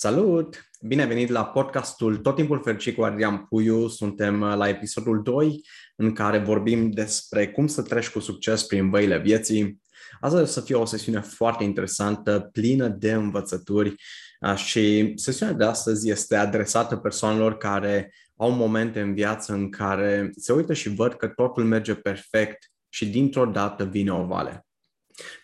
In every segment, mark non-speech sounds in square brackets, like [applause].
Salut! Bine venit la podcastul Tot timpul fericit cu Adrian Puiu. Suntem la episodul 2 în care vorbim despre cum să treci cu succes prin văile vieții. Asta o să fie o sesiune foarte interesantă, plină de învățături și sesiunea de astăzi este adresată persoanelor care au momente în viață în care se uită și văd că totul merge perfect și dintr-o dată vine o vale.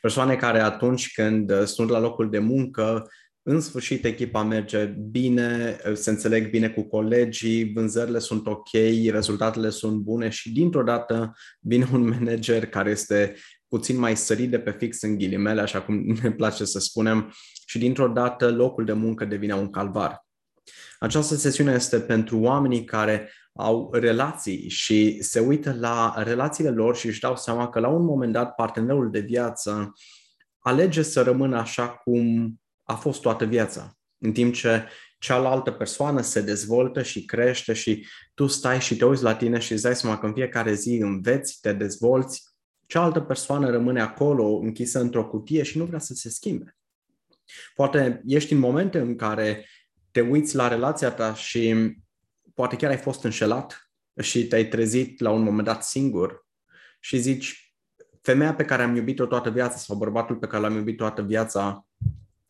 Persoane care atunci când sunt la locul de muncă în sfârșit echipa merge bine, se înțeleg bine cu colegii, vânzările sunt ok, rezultatele sunt bune și dintr-o dată vine un manager care este puțin mai sărit de pe fix în ghilimele, așa cum [laughs] ne place să spunem, și dintr-o dată locul de muncă devine un calvar. Această sesiune este pentru oamenii care au relații și se uită la relațiile lor și își dau seama că la un moment dat partenerul de viață alege să rămână așa cum a fost toată viața. În timp ce cealaltă persoană se dezvoltă și crește și tu stai și te uiți la tine și îți dai seama că în fiecare zi înveți, te dezvolți, cealaltă persoană rămâne acolo închisă într-o cutie și nu vrea să se schimbe. Poate ești în momente în care te uiți la relația ta și poate chiar ai fost înșelat și te-ai trezit la un moment dat singur și zici, femeia pe care am iubit-o toată viața sau bărbatul pe care l-am iubit toată viața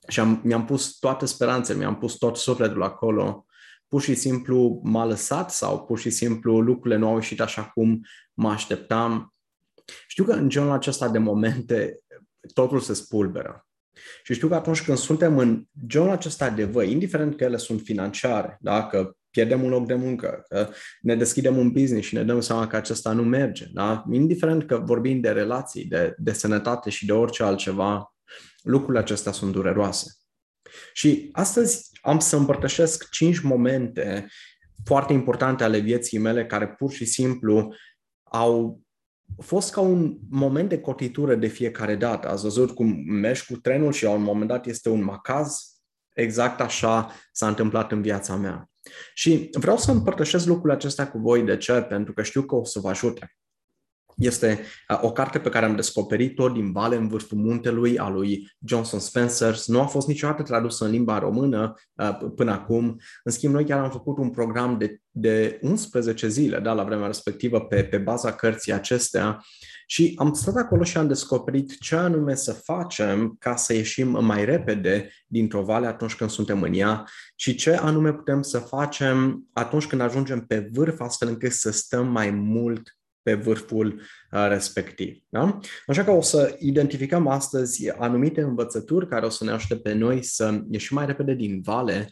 și am, mi-am pus toate speranțele, mi-am pus tot sufletul acolo. Pur și simplu m-a lăsat sau pur și simplu lucrurile nu au ieșit așa cum mă așteptam. Știu că în genul acesta de momente totul se spulberă. Și știu că atunci când suntem în genul acesta de văi, indiferent că ele sunt financiare, da? că pierdem un loc de muncă, că ne deschidem un business și ne dăm seama că acesta nu merge, da? indiferent că vorbim de relații, de, de sănătate și de orice altceva, lucrurile acestea sunt dureroase. Și astăzi am să împărtășesc cinci momente foarte importante ale vieții mele care pur și simplu au fost ca un moment de cotitură de fiecare dată. Ați văzut cum mergi cu trenul și la un moment dat este un macaz? Exact așa s-a întâmplat în viața mea. Și vreau să împărtășesc lucrurile acestea cu voi. De ce? Pentru că știu că o să vă ajute. Este uh, o carte pe care am descoperit-o din Vale în vârful muntelui a lui Johnson Spencer. Nu a fost niciodată tradusă în limba română uh, până acum. În schimb, noi chiar am făcut un program de, de 11 zile da, la vremea respectivă pe, pe baza cărții acestea și am stat acolo și am descoperit ce anume să facem ca să ieșim mai repede dintr-o vale atunci când suntem în ea și ce anume putem să facem atunci când ajungem pe vârf astfel încât să stăm mai mult pe vârful uh, respectiv. Da? Așa că o să identificăm astăzi anumite învățături care o să ne ajute pe noi să ieșim mai repede din vale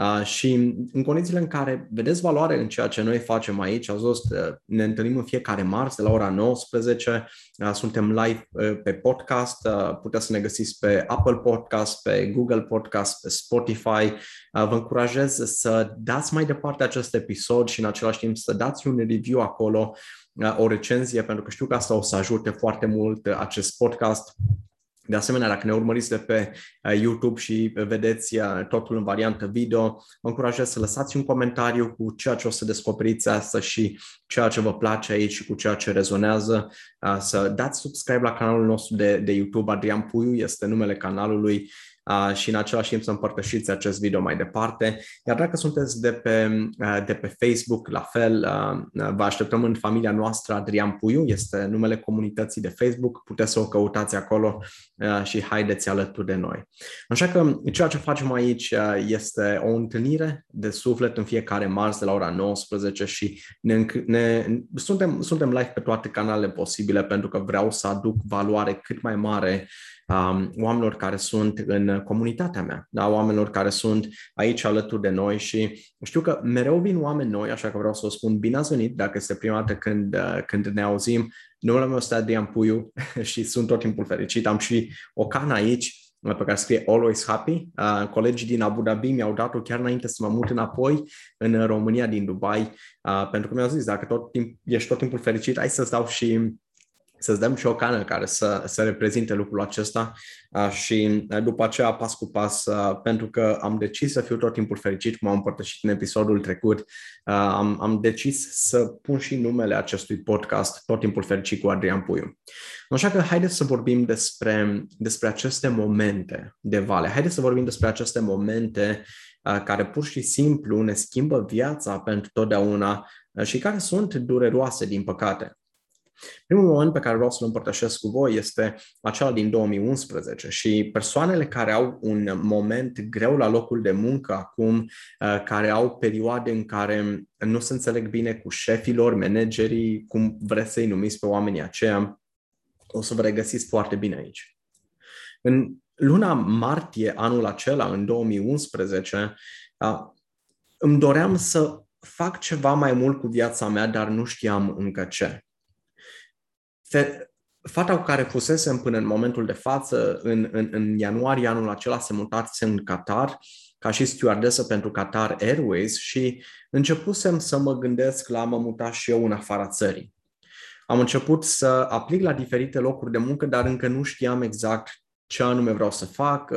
Uh, și în condițiile în care vedeți valoare în ceea ce noi facem aici, ați văzut, uh, ne întâlnim în fiecare marți de la ora 19, uh, suntem live uh, pe podcast, uh, puteți să ne găsiți pe Apple Podcast, pe Google Podcast, pe Spotify. Uh, vă încurajez să dați mai departe acest episod și în același timp să dați un review acolo o recenzie, pentru că știu că asta o să ajute foarte mult acest podcast. De asemenea, dacă ne urmăriți de pe uh, YouTube și vedeți uh, totul în variantă video, vă încurajez să lăsați un comentariu cu ceea ce o să descoperiți astăzi și ceea ce vă place aici și cu ceea ce rezonează. Uh, să dați subscribe la canalul nostru de, de YouTube, Adrian Puiu este numele canalului uh, și în același timp să împărtășiți acest video mai departe. Iar dacă sunteți de pe, uh, de pe Facebook, la fel, uh, vă așteptăm în familia noastră, Adrian Puiu, este numele comunității de Facebook, puteți să o căutați acolo uh, și haideți alături de noi. Așa că ceea ce facem aici uh, este o întâlnire de suflet în fiecare marți de la ora 19 și ne, ne, suntem, suntem live pe toate canalele posibile pentru că vreau să aduc valoare cât mai mare um, oamenilor care sunt în comunitatea mea, da? oamenilor care sunt aici alături de noi și știu că mereu vin oameni noi, așa că vreau să o spun bine ați venit dacă este prima dată când, uh, când ne auzim. Numele meu este Adrian Puiu [laughs] și sunt tot timpul fericit. Am și o cană aici pe care scrie Always Happy. Uh, colegii din Abu Dhabi mi-au dat-o chiar înainte să mă mut înapoi în România, din Dubai, uh, pentru că mi-au zis, dacă tot timp, ești tot timpul fericit, hai să-ți dau și să-ți dăm și o cană care să, să reprezinte lucrul acesta și după aceea pas cu pas, pentru că am decis să fiu tot timpul fericit, cum am împărtășit în episodul trecut, am, am decis să pun și numele acestui podcast, tot timpul fericit cu Adrian Puiu. Așa că haideți să vorbim despre, despre aceste momente de vale, haideți să vorbim despre aceste momente care pur și simplu ne schimbă viața pentru totdeauna și care sunt dureroase, din păcate. Primul moment pe care vreau să-l împărtășesc cu voi este acela din 2011 și persoanele care au un moment greu la locul de muncă acum, uh, care au perioade în care nu se înțeleg bine cu șefilor, managerii, cum vreți să-i numiți pe oamenii aceia, o să vă regăsiți foarte bine aici. În luna martie anul acela, în 2011, uh, îmi doream să fac ceva mai mult cu viața mea, dar nu știam încă ce. Fe, fata cu care fusesem până în momentul de față, în, în, în ianuarie anul acela, se mutase în Qatar ca și stewardesă pentru Qatar Airways și începusem să mă gândesc la a mă muta și eu în afara țării. Am început să aplic la diferite locuri de muncă, dar încă nu știam exact ce anume vreau să fac.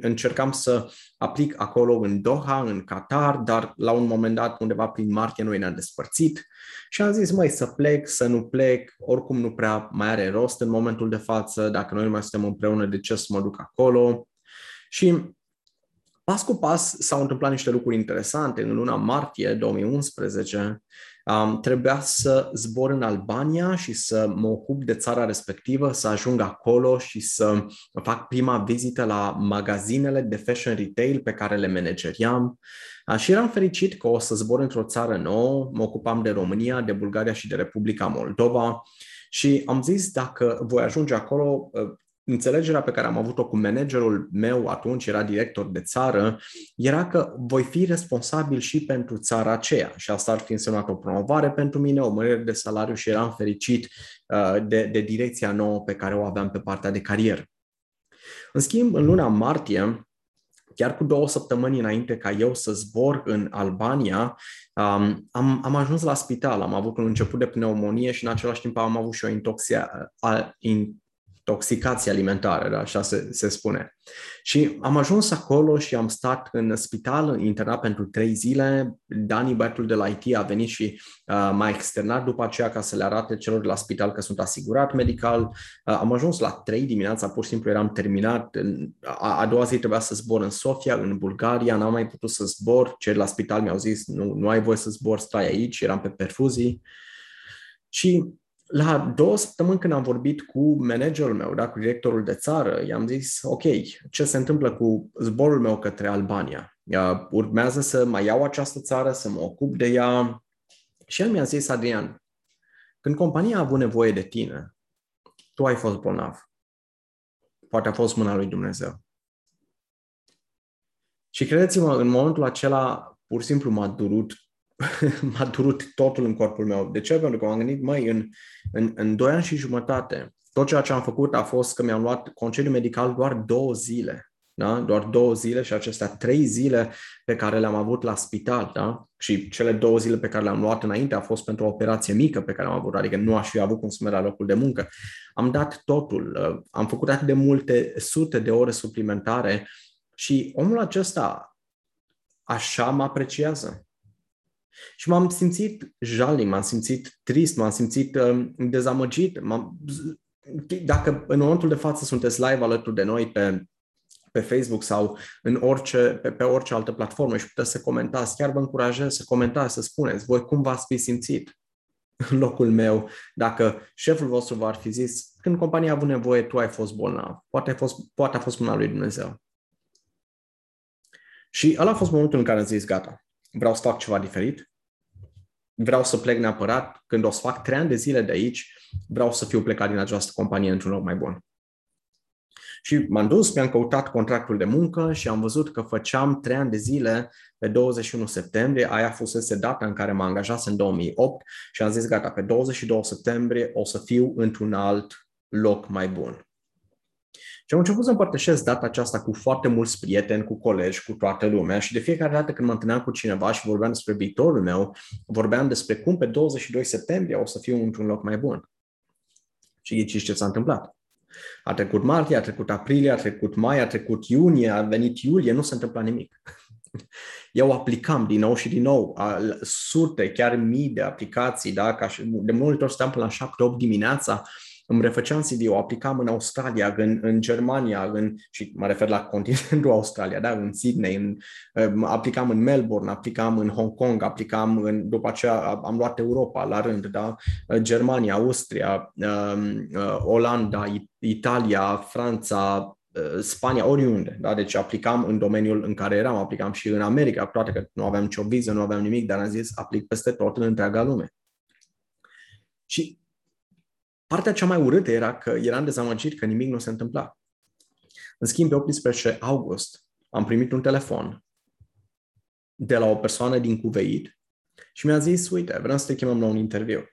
Încercam să aplic acolo în Doha, în Qatar, dar la un moment dat, undeva prin martie, noi ne-am despărțit și am zis, mai să plec, să nu plec, oricum nu prea mai are rost în momentul de față, dacă noi nu mai suntem împreună, de ce să mă duc acolo? Și pas cu pas s-au întâmplat niște lucruri interesante. În luna martie 2011 um, trebuia să zbor în Albania și să mă ocup de țara respectivă, să ajung acolo și să fac prima vizită la magazinele de fashion retail pe care le manageriam. Uh, și eram fericit că o să zbor într-o țară nouă, mă ocupam de România, de Bulgaria și de Republica Moldova. Și am zis, dacă voi ajunge acolo, uh, înțelegerea pe care am avut-o cu managerul meu atunci, era director de țară, era că voi fi responsabil și pentru țara aceea și asta ar fi însemnat o promovare pentru mine, o mărire de salariu și eram fericit uh, de, de direcția nouă pe care o aveam pe partea de carieră. În schimb, în luna martie, chiar cu două săptămâni înainte ca eu să zbor în Albania, um, am, am ajuns la spital, am avut un început de pneumonie și în același timp am avut și o intoxia, in, intoxicație alimentară, da? așa se, se spune. Și am ajuns acolo și am stat în spital, internat pentru trei zile. Dani, băiatul de la IT, a venit și uh, m-a externat după aceea ca să le arate celor de la spital că sunt asigurat medical. Uh, am ajuns la trei dimineața, pur și simplu eram terminat. A, a doua zi trebuia să zbor în Sofia, în Bulgaria, n-am mai putut să zbor. Cei de la spital mi-au zis, nu, nu ai voie să zbor, stai aici, eram pe perfuzii. Și la două săptămâni când am vorbit cu managerul meu, da, cu directorul de țară, i-am zis, ok, ce se întâmplă cu zborul meu către Albania? Urmează să mai iau această țară, să mă ocup de ea. Și el mi-a zis, Adrian, când compania a avut nevoie de tine, tu ai fost bolnav. Poate a fost mâna lui Dumnezeu. Și credeți-mă, în momentul acela, pur și simplu m-a durut [laughs] m-a durut totul în corpul meu. De ce? Pentru că m-am gândit, mai în, în, în 2 ani și jumătate, tot ceea ce am făcut a fost că mi-am luat concediu medical doar două zile. Da? Doar două zile și acestea trei zile pe care le-am avut la spital. Da? Și cele două zile pe care le-am luat înainte a fost pentru o operație mică pe care am avut, adică nu aș fi avut cum să merg la locul de muncă. Am dat totul, uh, am făcut atât de multe sute de ore suplimentare și omul acesta așa mă apreciază. Și m-am simțit jalnic, m-am simțit trist, m-am simțit uh, dezamăgit. M-am... Dacă în momentul de față sunteți live alături de noi pe, pe Facebook sau în orice, pe, pe orice altă platformă și puteți să comentați, chiar vă încurajez să comentați, să spuneți voi cum v-ați fi simțit în locul meu dacă șeful vostru v-ar fi zis când compania a avut nevoie, tu ai fost bolnav. Poate a fost, poate a fost mâna lui Dumnezeu. Și ăla a fost momentul în care am zis, gata, vreau să fac ceva diferit, vreau să plec neapărat, când o să fac trei ani de zile de aici, vreau să fiu plecat din această companie într-un loc mai bun. Și m-am dus, mi-am căutat contractul de muncă și am văzut că făceam trei ani de zile pe 21 septembrie, aia fusese data în care m-am angajat în 2008 și am zis gata, pe 22 septembrie o să fiu într-un alt loc mai bun. Și am început să împărtășesc data aceasta cu foarte mulți prieteni, cu colegi, cu toată lumea și de fiecare dată când mă întâlneam cu cineva și vorbeam despre viitorul meu, vorbeam despre cum pe 22 septembrie o să fiu într-un loc mai bun. Și ghiciți ce s-a întâmplat. A trecut martie, a trecut aprilie, a trecut mai, a trecut iunie, a venit iulie, nu s-a întâmplat nimic. [laughs] Eu aplicam din nou și din nou sute, chiar mii de aplicații, da? Ca și, de multe ori stăm până la 7-8 dimineața îmi refăceam CV-ul, aplicam în Australia, în, în Germania, în, și mă refer la continentul [laughs] Australia, da? în Sydney, în, aplicam în Melbourne, aplicam în Hong Kong, aplicam în, după aceea am luat Europa la rând, da? Germania, Austria, um, uh, Olanda, Italia, Franța, uh, Spania, oriunde. Da? Deci aplicam în domeniul în care eram, aplicam și în America, cu toate că nu aveam nicio viză, nu aveam nimic, dar am zis aplic peste tot în întreaga lume. Și partea cea mai urâtă era că eram dezamăgit că nimic nu se întâmpla. În schimb, pe 18 august am primit un telefon de la o persoană din Cuveit și mi-a zis, uite, vrem să te chemăm la un interviu.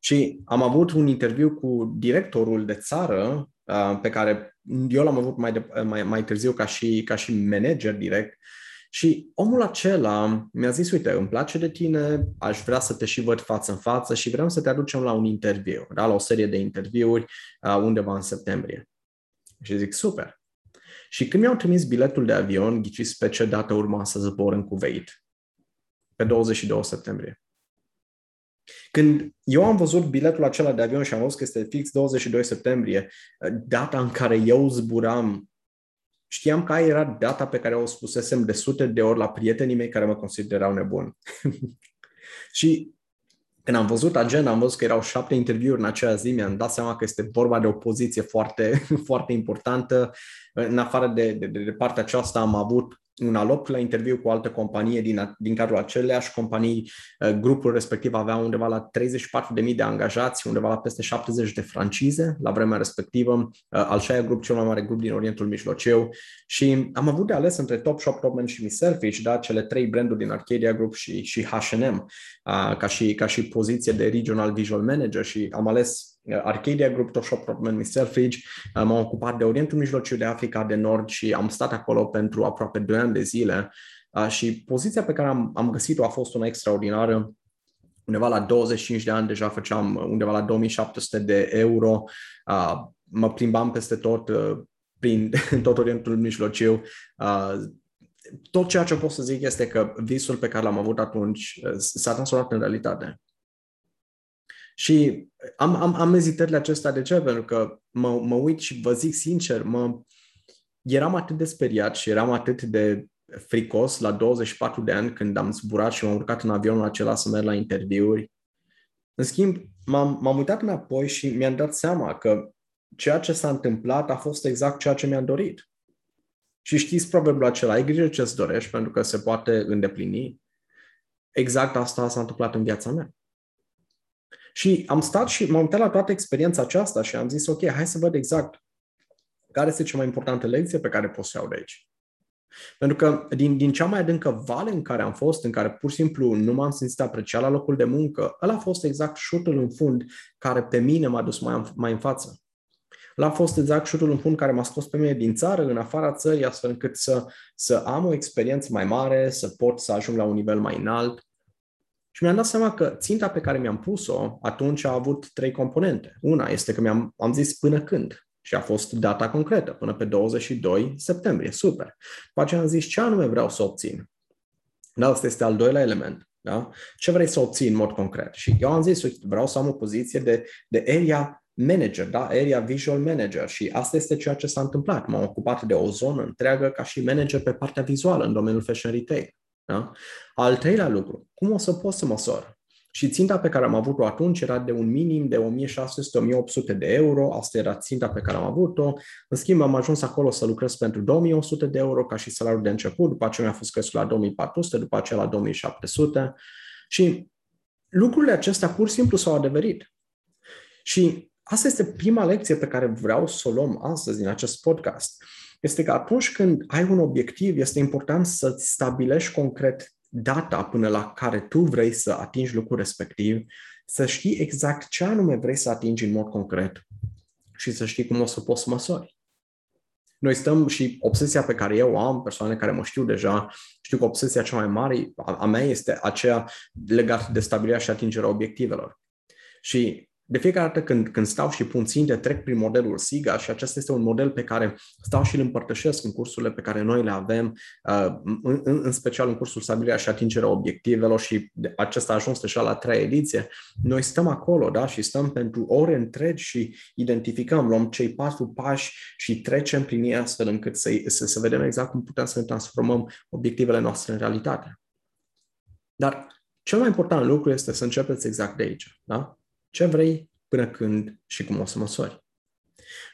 Și am avut un interviu cu directorul de țară uh, pe care eu l-am avut mai, de, mai, mai târziu ca și, ca și manager direct și omul acela mi-a zis, uite, îmi place de tine, aș vrea să te și văd față în față și vreau să te aducem la un interviu, da? la o serie de interviuri uh, undeva în septembrie. Și zic, super. Și când mi-au trimis biletul de avion, ghiciți pe ce dată urma să zbor în Kuwait? Pe 22 septembrie. Când eu am văzut biletul acela de avion și am văzut că este fix 22 septembrie, data în care eu zburam știam că era data pe care o spusesem de sute de ori la prietenii mei care mă considerau nebun. [laughs] și când am văzut agenda, am văzut că erau șapte interviuri în acea zi, mi-am dat seama că este vorba de o poziție foarte, [laughs] foarte importantă. În afară de, de, de partea aceasta am avut un alop la interviu cu o altă companie din, din cadrul aceleași companii. Uh, grupul respectiv avea undeva la 34.000 de angajați, undeva la peste 70 de francize la vremea respectivă, uh, al șaia grup, cel mai mare grup din Orientul Mijlociu și am avut de ales între Top Shop, Topman și Miss Selfish, da, cele trei branduri din Arcadia Group și, și H&M ca și, ca și poziție de Regional Visual Manager și am ales Arcadia Group, Top Shop, Topman, Miss Selfridge. M-am ocupat de Orientul Mijlociu, de Africa de Nord și am stat acolo pentru aproape 2 ani de zile și poziția pe care am, am găsit-o a fost una extraordinară. Undeva la 25 de ani deja făceam undeva la 2700 de euro. Mă plimbam peste tot prin [laughs] tot Orientul Mijlociu tot ceea ce pot să zic este că visul pe care l-am avut atunci s-a transformat în realitate. Și am, am, am ezitările acestea. De ce? Pentru că mă, mă uit și vă zic sincer, mă, eram atât de speriat și eram atât de fricos la 24 de ani când am zburat și m-am urcat în avionul acela să merg la interviuri. În schimb, m-am, m-am uitat înapoi și mi-am dat seama că ceea ce s-a întâmplat a fost exact ceea ce mi-am dorit. Și știți probabil acela, ai grijă ce-ți dorești pentru că se poate îndeplini. Exact asta s-a întâmplat în viața mea. Și am stat și m-am uitat la toată experiența aceasta și am zis, ok, hai să văd exact care este cea mai importantă lecție pe care pot să iau de aici. Pentru că din, din cea mai adâncă vale în care am fost, în care pur și simplu nu m-am simțit apreciat la locul de muncă, ăla a fost exact șutul în fund care pe mine m-a dus mai, mai în față. Ăla a fost exact șutul în fund care m-a scos pe mine din țară, în afara țării, astfel încât să, să am o experiență mai mare, să pot să ajung la un nivel mai înalt și mi-am dat seama că ținta pe care mi-am pus-o atunci a avut trei componente. Una este că mi-am am zis până când și a fost data concretă, până pe 22 septembrie. Super. După aceea am zis ce anume vreau să obțin. Da, asta este al doilea element. Da? Ce vrei să obții în mod concret? Și eu am zis, uite, vreau să am o poziție de, de area manager, da? area visual manager și asta este ceea ce s-a întâmplat. M-am ocupat de o zonă întreagă ca și manager pe partea vizuală în domeniul fashion retail. Da? Al treilea lucru, cum o să pot să măsor? Și ținta pe care am avut-o atunci era de un minim de 1600-1800 de euro, asta era ținta pe care am avut-o. În schimb, am ajuns acolo să lucrez pentru 2100 de euro ca și salariul de început, după aceea mi-a fost crescut la 2400, după aceea la 2700 și lucrurile acestea pur și simplu s-au adeverit. Și asta este prima lecție pe care vreau să o luăm astăzi din acest podcast este că atunci când ai un obiectiv, este important să-ți stabilești concret data până la care tu vrei să atingi lucrul respectiv, să știi exact ce anume vrei să atingi în mod concret și să știi cum o să poți să măsori. Noi stăm și obsesia pe care eu o am, persoane care mă știu deja, știu că obsesia cea mai mare a mea este aceea legată de stabilirea și atingerea obiectivelor. Și de fiecare dată când, când stau și pun ținte, trec prin modelul SIGA și acesta este un model pe care stau și îl împărtășesc în cursurile pe care noi le avem, uh, în, în special în cursul stabilirea și atingerea obiectivelor și acesta a ajuns deja la treia ediție. Noi stăm acolo da? și stăm pentru ore întregi și identificăm, luăm cei patru pași și trecem prin ei astfel încât să, să, să vedem exact cum putem să ne transformăm obiectivele noastre în realitate. Dar cel mai important lucru este să începeți exact de aici. Da? Ce vrei, până când și cum o să măsori.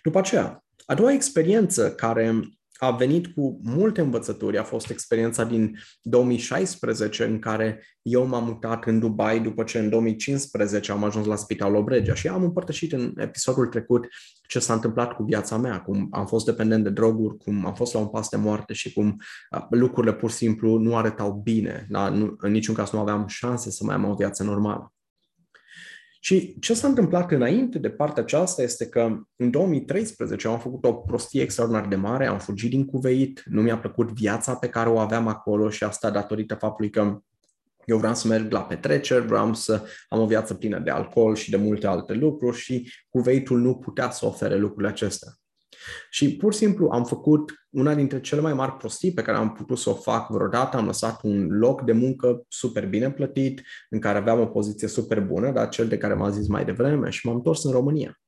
După aceea, a doua experiență care a venit cu multe învățături a fost experiența din 2016 în care eu m-am mutat în Dubai după ce în 2015 am ajuns la Spitalul Obregea și am împărtășit în episodul trecut ce s-a întâmplat cu viața mea, cum am fost dependent de droguri, cum am fost la un pas de moarte și cum lucrurile pur și simplu nu arătau bine. Da? Nu, în niciun caz nu aveam șanse să mai am o viață normală. Și ce s-a întâmplat înainte de partea aceasta este că în 2013 am făcut o prostie extraordinar de mare, am fugit din Cuveit, nu mi-a plăcut viața pe care o aveam acolo și asta datorită faptului că eu vreau să merg la petreceri, vreau să am o viață plină de alcool și de multe alte lucruri și Cuveitul nu putea să ofere lucrurile acestea. Și pur și simplu am făcut una dintre cele mai mari prostii pe care am putut să o fac vreodată. Am lăsat un loc de muncă super bine plătit, în care aveam o poziție super bună, dar cel de care m-am zis mai devreme și m-am întors în România.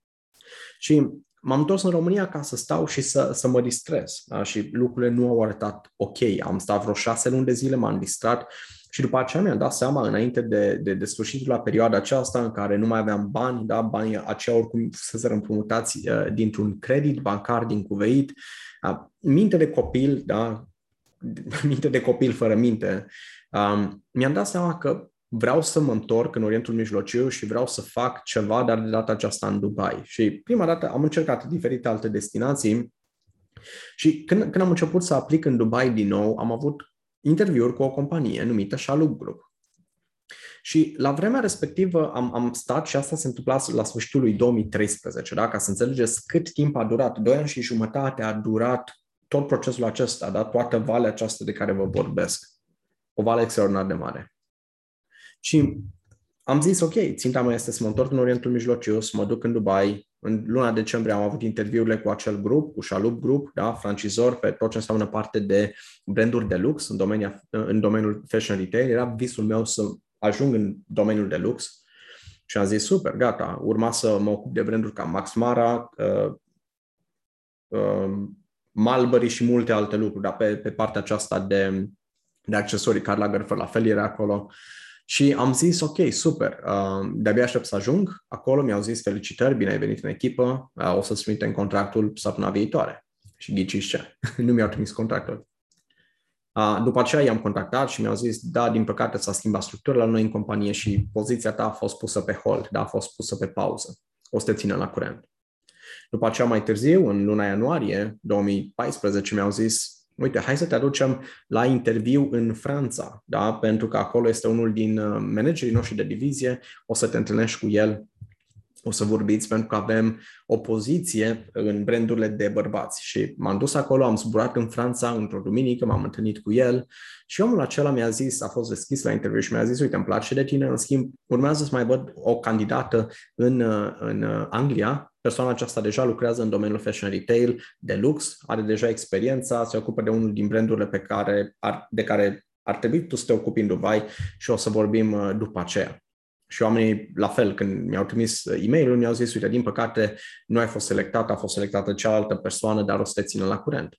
Și m-am întors în România ca să stau și să, să mă distrez. Da? Și lucrurile nu au arătat ok. Am stat vreo șase luni de zile, m-am distrat și după aceea mi-am dat seama, înainte de, de, de sfârșitul la perioada aceasta în care nu mai aveam bani, da, banii aceia oricum să împrumutați uh, dintr-un credit bancar din Cuveit, uh, minte de copil, da, [laughs] minte de copil fără minte, um, mi-am dat seama că vreau să mă întorc în Orientul Mijlociu și vreau să fac ceva, dar de data aceasta în Dubai. Și prima dată am încercat diferite alte destinații. Și când, când am început să aplic în Dubai din nou, am avut interviuri cu o companie numită Shalom Group. Și la vremea respectivă am, am stat și asta se întâmpla la sfârșitul lui 2013, da? ca să înțelegeți cât timp a durat. Doi ani și jumătate a durat tot procesul acesta, da? toată valea aceasta de care vă vorbesc. O vale extraordinar de mare. Și am zis, ok, ținta mea este să mă întorc în Orientul Mijlociu, să mă duc în Dubai. În luna decembrie am avut interviurile cu acel grup, cu Shalup Group, da, francizor pe tot ce înseamnă parte de branduri de lux în, domenia, în domeniul fashion retail. Era visul meu să ajung în domeniul de lux și am zis, super, gata, urma să mă ocup de branduri ca Max Mara, uh, uh, Mulberry și multe alte lucruri, dar pe, pe partea aceasta de, de accesorii, Karl Lagerfeld la fel era acolo. Uh, și am zis, ok, super, uh, de-abia aștept să ajung. Acolo mi-au zis, felicitări, bine ai venit în echipă, uh, o să-ți trimitem contractul săptămâna viitoare. Și ghiciți ce? [laughs] nu mi-au trimis contractul. Uh, după aceea i-am contactat și mi-au zis, da, din păcate s-a schimbat structura la noi în companie și poziția ta a fost pusă pe hold, da, a fost pusă pe pauză. O să te țină la curent. După aceea, mai târziu, în luna ianuarie 2014, mi-au zis, uite, hai să te aducem la interviu în Franța, da? pentru că acolo este unul din uh, managerii noștri de divizie, o să te întâlnești cu el o să vorbiți pentru că avem o poziție în brandurile de bărbați. Și m-am dus acolo, am zburat în Franța într-o duminică, m-am întâlnit cu el și omul acela mi-a zis, a fost deschis la interviu și mi-a zis, uite, îmi place de tine, în schimb, urmează să mai văd o candidată în, în Anglia, persoana aceasta deja lucrează în domeniul fashion retail de lux, are deja experiența, se ocupă de unul din brandurile pe care ar, de care ar trebui tu să te ocupi în Dubai și o să vorbim uh, după aceea. Și oamenii, la fel, când mi-au trimis e mail mi-au zis, uite, din păcate, nu ai fost selectat, a fost selectată cealaltă persoană, dar o să te țină la curent.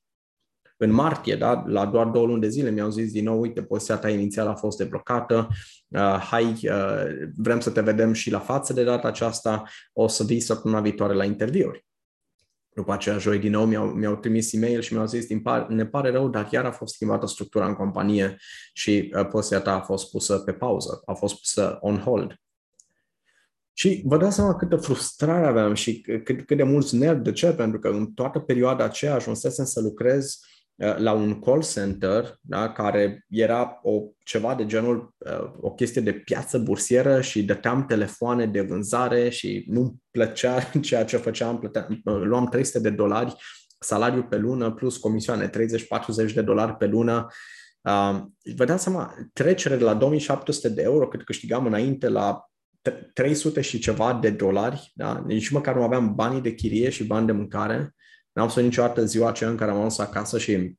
În martie, da, la doar două luni de zile, mi-au zis din nou, uite, poziția ta inițială a fost deblocată, uh, hai, uh, vrem să te vedem și la față de data aceasta, o să vii săptămâna viitoare la interviuri. După aceea, joi din nou mi-au, mi-au trimis e-mail și mi-au zis, ne pare rău, dar iar a fost schimbată structura în companie și uh, poziția ta a fost pusă pe pauză, a fost pusă on hold. Și vă dați seama câtă frustrare aveam și cât, cât de mulți nervi. De ce? Pentru că în toată perioada aceea ajunsesem să lucrez uh, la un call center da, care era o, ceva de genul uh, o chestie de piață bursieră și dăteam telefoane de vânzare și nu plăcea [laughs] ceea ce făceam, plăteam, uh, luam 300 de dolari salariu pe lună plus comisioane 30-40 de dolari pe lună. Uh, vă dați seama, trecere de la 2700 de euro cât câștigam înainte la 300 și ceva de dolari, da? nici măcar nu aveam banii de chirie și bani de mâncare. N-am fost niciodată ziua aceea în care am ajuns acasă și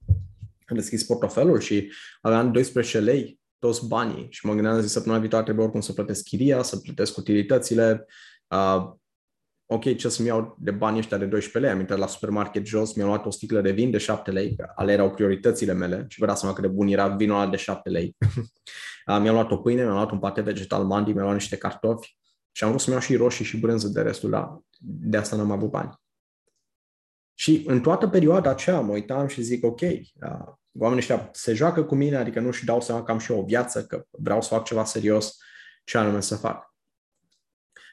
am deschis portofelul și aveam 12 lei toți banii și mă gândeam, zis, săptămâna viitoare trebuie oricum să plătesc chiria, să plătesc utilitățile. Uh, ok, ce să-mi iau de bani ăștia de 12 lei? Am intrat la supermarket jos, mi-am luat o sticlă de vin de 7 lei, ale erau prioritățile mele și vă dați seama cât de bun era vinul ăla de 7 lei. [laughs] uh, mi-am luat o pâine, mi-am luat un pate vegetal mandi, mi-am luat niște cartofi și am vrut să-mi iau și roșii și brânză de restul, dar de asta n-am avut bani. Și în toată perioada aceea mă uitam și zic, ok, uh, oamenii ăștia se joacă cu mine, adică nu-și dau seama că am și eu o viață, că vreau să fac ceva serios, ce anume să fac.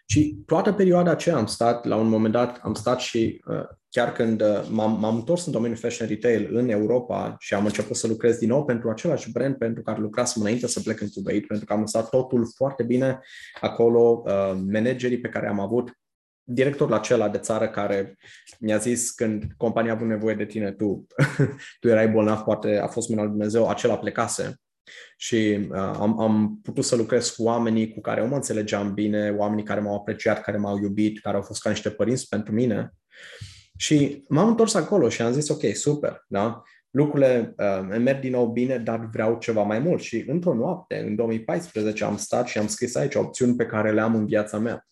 Și toată perioada aceea am stat, la un moment dat, am stat și uh, chiar când uh, m-am, m-am întors în domeniul fashion retail în Europa și am început să lucrez din nou pentru același brand pentru care lucrasem înainte să plec în Kuwait, pentru că am stat totul foarte bine acolo, uh, managerii pe care am avut directorul acela de țară care mi-a zis când compania a avut nevoie de tine, tu, [laughs] tu erai bolnav, poate a fost mâna lui Dumnezeu, acela plecase. Și uh, am, am putut să lucrez cu oamenii cu care eu mă înțelegeam bine, oamenii care m-au apreciat, care m-au iubit, care au fost ca niște părinți pentru mine. Și m-am întors acolo și am zis, ok, super, da? lucrurile uh, merg din nou bine, dar vreau ceva mai mult. Și într-o noapte, în 2014, am stat și am scris aici opțiuni pe care le am în viața mea.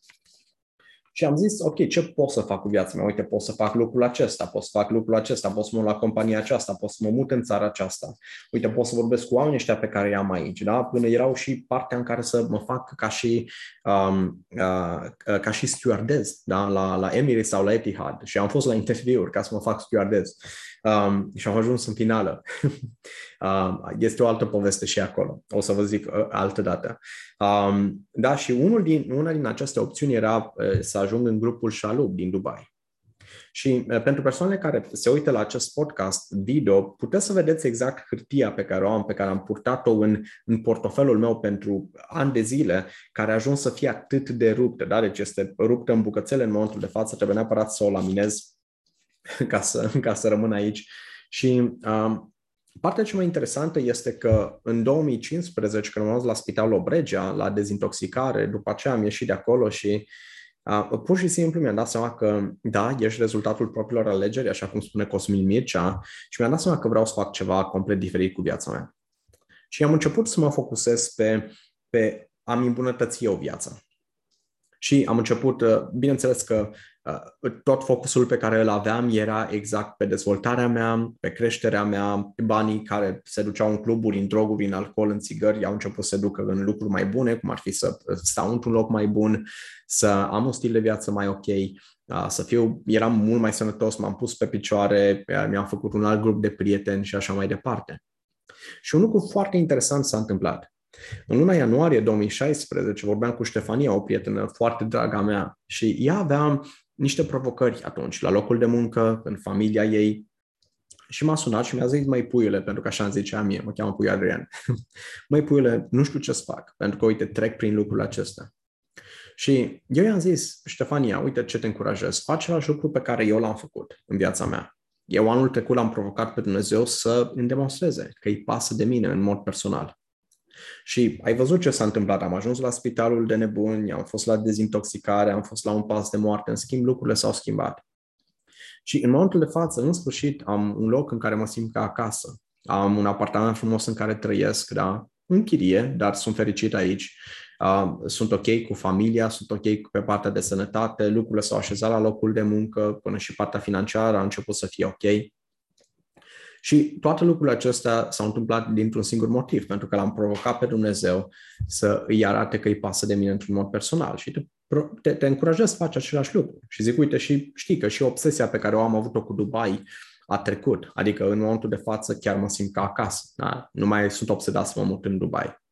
Și am zis, ok, ce pot să fac cu viața mea? Uite, pot să fac lucrul acesta, pot să fac lucrul acesta, pot să mă la compania aceasta, pot să mă mut în țara aceasta. Uite, pot să vorbesc cu oamenii ăștia pe care i-am aici. Da? Până erau și partea în care să mă fac ca și, um, uh, ca și stewardess da? la, la Emirates sau la Etihad. Și am fost la interviuri ca să mă fac stewardess. Um, și am ajuns în finală. [laughs] um, este o altă poveste și acolo. O să vă zic uh, altă dată. Um, da, și unul din, una din aceste opțiuni era uh, să ajung în grupul Shalub din Dubai. Și uh, pentru persoanele care se uită la acest podcast video, puteți să vedeți exact hârtia pe care o am, pe care am purtat-o în, în portofelul meu pentru ani de zile, care a ajuns să fie atât de ruptă. Da? Deci este ruptă în bucățele în momentul de față, trebuie neapărat să o laminez [laughs] ca să, ca să rămân aici. Și um, partea cea mai interesantă este că în 2015, când am ajuns la Spitalul Obregea, la dezintoxicare, după aceea am ieșit de acolo și uh, pur și simplu mi-am dat seama că, da, ești rezultatul propriilor alegeri, așa cum spune Cosmin Mircea, și mi-am dat seama că vreau să fac ceva complet diferit cu viața mea. Și am început să mă focusez pe, pe a-mi îmbunătăți eu viața. Și am început, uh, bineînțeles că uh, tot focusul pe care îl aveam era exact pe dezvoltarea mea, pe creșterea mea, banii care se duceau în cluburi, în droguri, în alcool, în țigări, au început să se ducă în lucruri mai bune, cum ar fi să stau într-un loc mai bun, să am un stil de viață mai ok, uh, să fiu, eram mult mai sănătos, m-am pus pe picioare, mi-am făcut un alt grup de prieteni și așa mai departe. Și un lucru foarte interesant s-a întâmplat. În luna ianuarie 2016 vorbeam cu Ștefania, o prietenă foarte dragă mea, și ea avea niște provocări atunci, la locul de muncă, în familia ei, și m-a sunat și mi-a zis, mai puiule, pentru că așa îmi zicea mie, mă cheamă Pui Adrian. [laughs] Măi puiule, nu știu ce să fac, pentru că, uite, trec prin lucrul acesta. Și eu i-am zis, Ștefania, uite ce te încurajez, faci același lucru pe care eu l-am făcut în viața mea. Eu anul trecut l-am provocat pe Dumnezeu să îmi demonstreze că îi pasă de mine în mod personal. Și ai văzut ce s-a întâmplat. Am ajuns la spitalul de nebuni, am fost la dezintoxicare, am fost la un pas de moarte. În schimb, lucrurile s-au schimbat. Și în momentul de față, în sfârșit, am un loc în care mă simt ca acasă. Am un apartament frumos în care trăiesc, da? În chirie, dar sunt fericit aici. Uh, sunt ok cu familia, sunt ok pe partea de sănătate, lucrurile s-au așezat la locul de muncă, până și partea financiară a început să fie ok. Și toate lucrurile acestea s-au întâmplat dintr-un singur motiv, pentru că l-am provocat pe Dumnezeu să îi arate că îi pasă de mine într-un mod personal și te, te, te încurajez să faci același lucru. Și zic, uite, și știi că și obsesia pe care o am avut-o cu Dubai a trecut. Adică în momentul de față chiar mă simt ca acasă. Da? Nu mai sunt obsedat să mă mut în Dubai.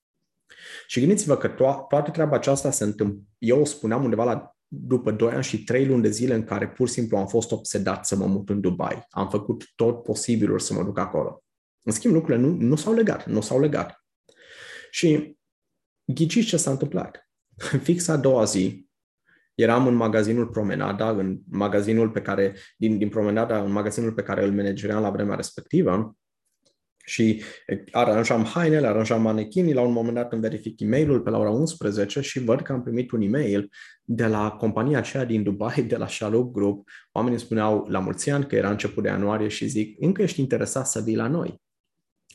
Și gândiți-vă că to- toată treaba aceasta se întâmplă. Eu o spuneam undeva la după 2 ani și 3 luni de zile în care pur și simplu am fost obsedat să mă mut în Dubai. Am făcut tot posibilul să mă duc acolo. În schimb, lucrurile nu, nu s-au legat, nu s-au legat. Și ghiciți ce s-a întâmplat. [laughs] Fix a doua zi, eram în magazinul Promenada, în magazinul pe care, din, din Promenada, în magazinul pe care îl manageream la vremea respectivă, Și aranjam hainele, aranjam manechinii, la un moment dat îmi verific e mail pe la ora 11 și văd că am primit un e-mail de la compania aceea din Dubai, de la Shalom Group. Oamenii spuneau la mulți ani că era început de ianuarie și zic, încă ești interesat să vii la noi?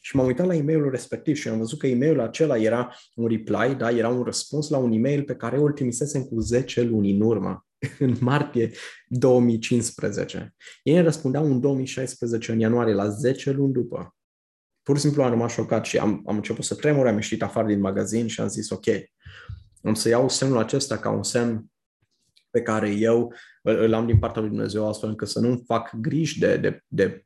Și m-am uitat la e-mailul respectiv și am văzut că e-mailul acela era un reply, da, era un răspuns la un e-mail pe care eu îl trimisesem cu 10 luni în urmă, [laughs] în martie 2015. Ei îmi răspundeau în 2016, în ianuarie, la 10 luni după. Pur și simplu am rămas șocat și am, am început să tremur, am ieșit afară din magazin și am zis, ok, am să iau semnul acesta ca un semn pe care eu îl am din partea lui Dumnezeu, astfel încât să nu fac griji de, de, de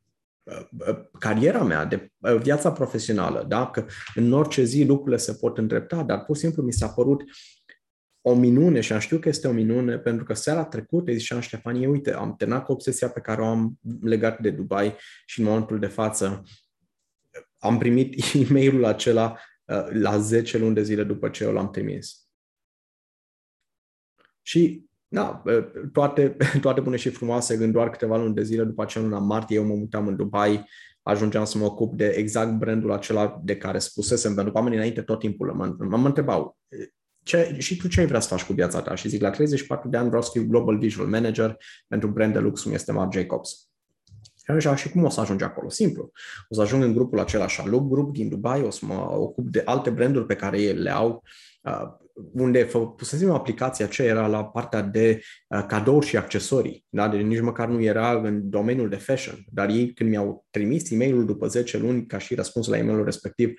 cariera mea, de viața profesională, da? că în orice zi lucrurile se pot îndrepta, dar pur și simplu mi s-a părut o minune și am știut că este o minune pentru că seara trecută ziceam Ștefanie, uite, am terminat cu obsesia pe care o am legat de Dubai și în momentul de față am primit [laughs] e-mailul acela uh, la 10 luni de zile după ce eu l-am trimis. Și da, toate, [laughs] toate bune și frumoase, în doar câteva luni de zile după aceea, luna martie, eu mă mutam în Dubai, ajungeam să mă ocup de exact brandul acela de care spusesem, pentru că oamenii înainte tot timpul mă, mă întrebau, ce, și tu ce ai vrea să faci cu viața ta? Și zic, la 34 de ani vreau să fiu Global Visual Manager pentru brand de lux cum este Marc Jacobs. Și așa, și cum o să ajung acolo? Simplu. O să ajung în grupul acela Shalom Group din Dubai, o să mă ocup de alte branduri pe care ei le au, uh, unde pusesem o aplicație aceea era la partea de uh, cadouri și accesorii, da? deci nici măcar nu era în domeniul de fashion, dar ei când mi-au trimis e mail după 10 luni ca și răspuns la e-mailul respectiv,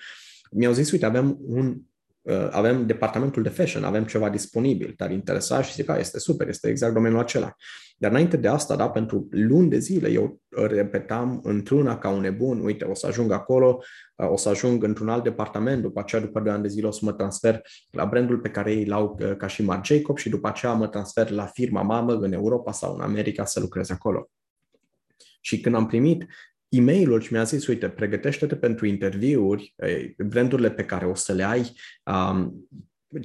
mi-au zis, uite, avem un Uh, avem departamentul de fashion, avem ceva disponibil, dar interesat și zic, că este super, este exact domeniul acela. Dar înainte de asta, da, pentru luni de zile, eu repetam într-una ca un nebun, uite, o să ajung acolo, uh, o să ajung într-un alt departament, după aceea, după 2 ani de zile, o să mă transfer la brandul pe care ei l-au uh, ca și Marc Jacob și după aceea mă transfer la firma mamă în Europa sau în America să lucrez acolo. Și când am primit e mail și mi-a zis, uite, pregătește-te pentru interviuri, brandurile pe care o să le ai, um,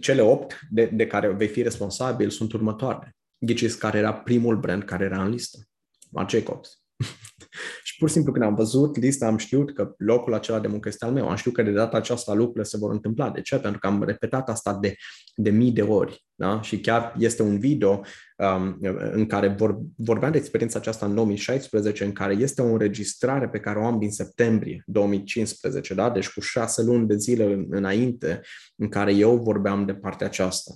cele opt de, de care vei fi responsabil sunt următoarele. Ghiciți care era primul brand care era în listă? Marc Jacobs. [laughs] și pur și simplu când am văzut lista, am știut că locul acela de muncă este al meu. Am știut că de data aceasta lucrurile se vor întâmpla. De ce? Pentru că am repetat asta de, de mii de ori. Da? Și chiar este un video um, în care vor, vorbeam de experiența aceasta în 2016, în care este o înregistrare pe care o am din septembrie 2015, da? deci cu șase luni de zile înainte, în care eu vorbeam de partea aceasta.